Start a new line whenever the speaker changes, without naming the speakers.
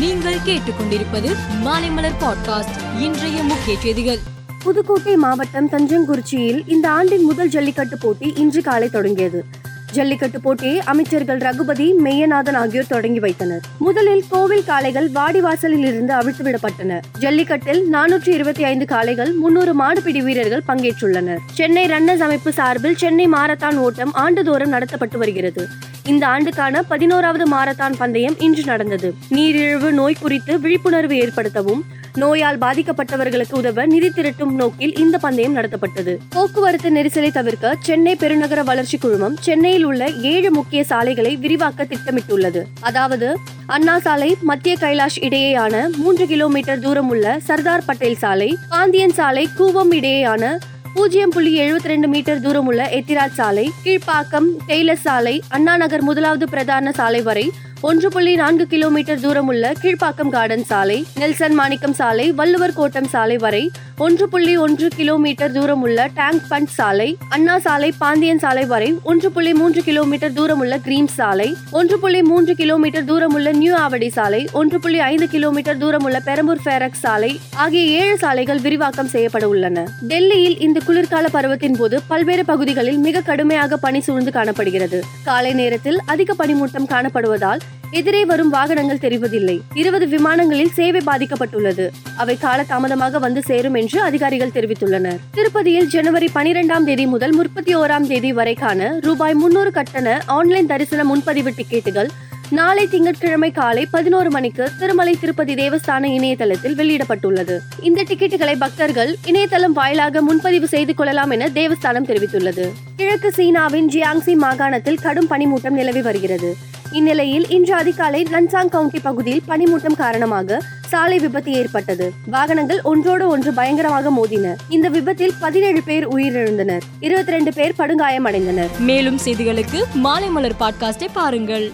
நீங்கள் கேட்டுக்கொண்டிருப்பது மாலைமலர் பாட்காஸ்ட் இன்றைய முக்கிய செய்திகள்.
புதுக்கோட்டை மாவட்டம் தஞ்சங்குறிச்சியில் இந்த ஆண்டின் முதல் ஜல்லிக்கட்டு போட்டி இன்று காலை தொடங்கியது. ஜல்லிக்கட்டு போட்டியை அமைச்சர்கள் ரகுபதி மெய்யநாதன் ஆகியோர் தொடங்கி வைத்தனர். முதலில் கோவில் காளைகள் வாடிவாசலில் இருந்து அவிழ்த்து விடப்பட்டன. ஜல்லிக்கட்டில் நானூற்றி இருபத்தி ஐந்து காளைகள் முன்னூறு மாடுபிடி வீரர்கள் பங்கேற்றுள்ளனர். சென்னை ரன்னர்ஸ் அமைப்பு சார்பில் சென்னை மாரத்தான் ஓட்டம் ஆண்டுதோறும் நடத்தப்பட்டு வருகிறது. இந்த ஆண்டுக்கான பதினோராவது மாரத்தான் பந்தயம் இன்று நடந்தது. நீரிழிவு நோய் குறித்து விழிப்புணர்வு ஏற்படுத்தவும் நோயால் பாதிக்கப்பட்டவர்களுக்கு உதவ நிதி திரட்டும் நோக்கில் இந்த பந்தயம் நடத்தப்பட்டது. போக்குவரத்து நெரிசலை தவிர்க்க சென்னை பெருநகர வளர்ச்சி குழுமம் சென்னையில் உள்ள ஏழு முக்கிய சாலைகளை விரிவாக்க திட்டமிட்டுள்ளது. அதாவது அண்ணா சாலை மத்திய கைலாஷ் இடையேயான மூன்று கிலோமீட்டர் தூரம் உள்ள சர்தார் பட்டேல் சாலை காந்தியன் சாலை கூவம் இடையேயான பூஜ்ஜியம் புள்ளி எழுபத்தி ரெண்டு மீட்டர் தூரம் உள்ள எத்திராஜ் சாலை கீழ்ப்பாக்கம் டெய்லர் சாலை அண்ணா நகர் முதலாவது பிரதான சாலை வரை ஒன்று புள்ளி நான்கு கிலோமீட்டர் தூரம் உள்ள கீழ்ப்பாக்கம் கார்டன் சாலை நெல்சன் மாணிக்கம் சாலை வள்ளுவர் கோட்டம் சாலை வரை ஒன்று புள்ளி ஒன்று கிலோமீட்டர் தூரம் உள்ள டேங்க் பண்ட் சாலை அண்ணா சாலை பாந்தியன் சாலை வரை ஒன்று புள்ளி மூன்று கிலோமீட்டர் தூரம் உள்ள கிரீம் சாலை ஒன்று புள்ளி மூன்று கிலோமீட்டர் தூரம் உள்ள நியூ ஆவடி சாலை ஒன்று புள்ளி ஐந்து கிலோமீட்டர் தூரம் உள்ள பெரம்பூர் ஃபேரக்ஸ் சாலை ஆகிய ஏழு சாலைகள் விரிவாக்கம் செய்யப்பட உள்ளன. டெல்லியில் இந்த குளிர்கால பருவத்தின் போது பல்வேறு பகுதிகளில் மிக கடுமையாக பனி சூழ்ந்து காணப்படுகிறது. காலை நேரத்தில் அதிக பனிமூட்டம் காணப்படுவதால் எதிரே வரும் வாகனங்கள் தெரிவதில்லை. இருபது விமானங்களில் சேவை பாதிக்கப்பட்டுள்ளது. அவை கால தாமதமாக வந்து சேரும் என்று அதிகாரிகள் தெரிவித்துள்ளனர். திருப்பதியில் ஜனவரி பனிரெண்டாம் தேதி முதல் முப்பத்தி ஓராம் தேதி வரைக்கான ரூபாய் முன்னூறு கட்டண ஆன்லைன் தரிசன முன்பதிவு டிக்கெட்டுகள் நாளை திங்கட்கிழமை காலை பதினோரு மணிக்கு திருமலை திருப்பதி தேவஸ்தான இணையதளத்தில் வெளியிடப்பட்டுள்ளது. இந்த டிக்கெட்டுகளை பக்தர்கள் இணையதளம் வாயிலாக முன்பதிவு செய்து கொள்ளலாம் என தேவஸ்தானம் தெரிவித்துள்ளது. கிழக்கு சீனாவின் ஜியாங்சி மாகாணத்தில் கடும் பனிமூட்டம் நிலவி வருகிறது. இந்நிலையில் இன்று அதிகாலை லன்சாங் கவுண்டி பகுதியில் பனிமூட்டம் காரணமாக சாலை விபத்து ஏற்பட்டது. வாகனங்கள் ஒன்றோடு ஒன்று பயங்கரமாக மோதின. இந்த விபத்தில் பதினேழு பேர் உயிரிழந்தனர். இருபத்தி ரெண்டு பேர் படுகாயமடைந்தனர்.
மேலும் செய்திகளுக்கு மாலைமலர் பாட்காஸ்டை பாருங்கள்.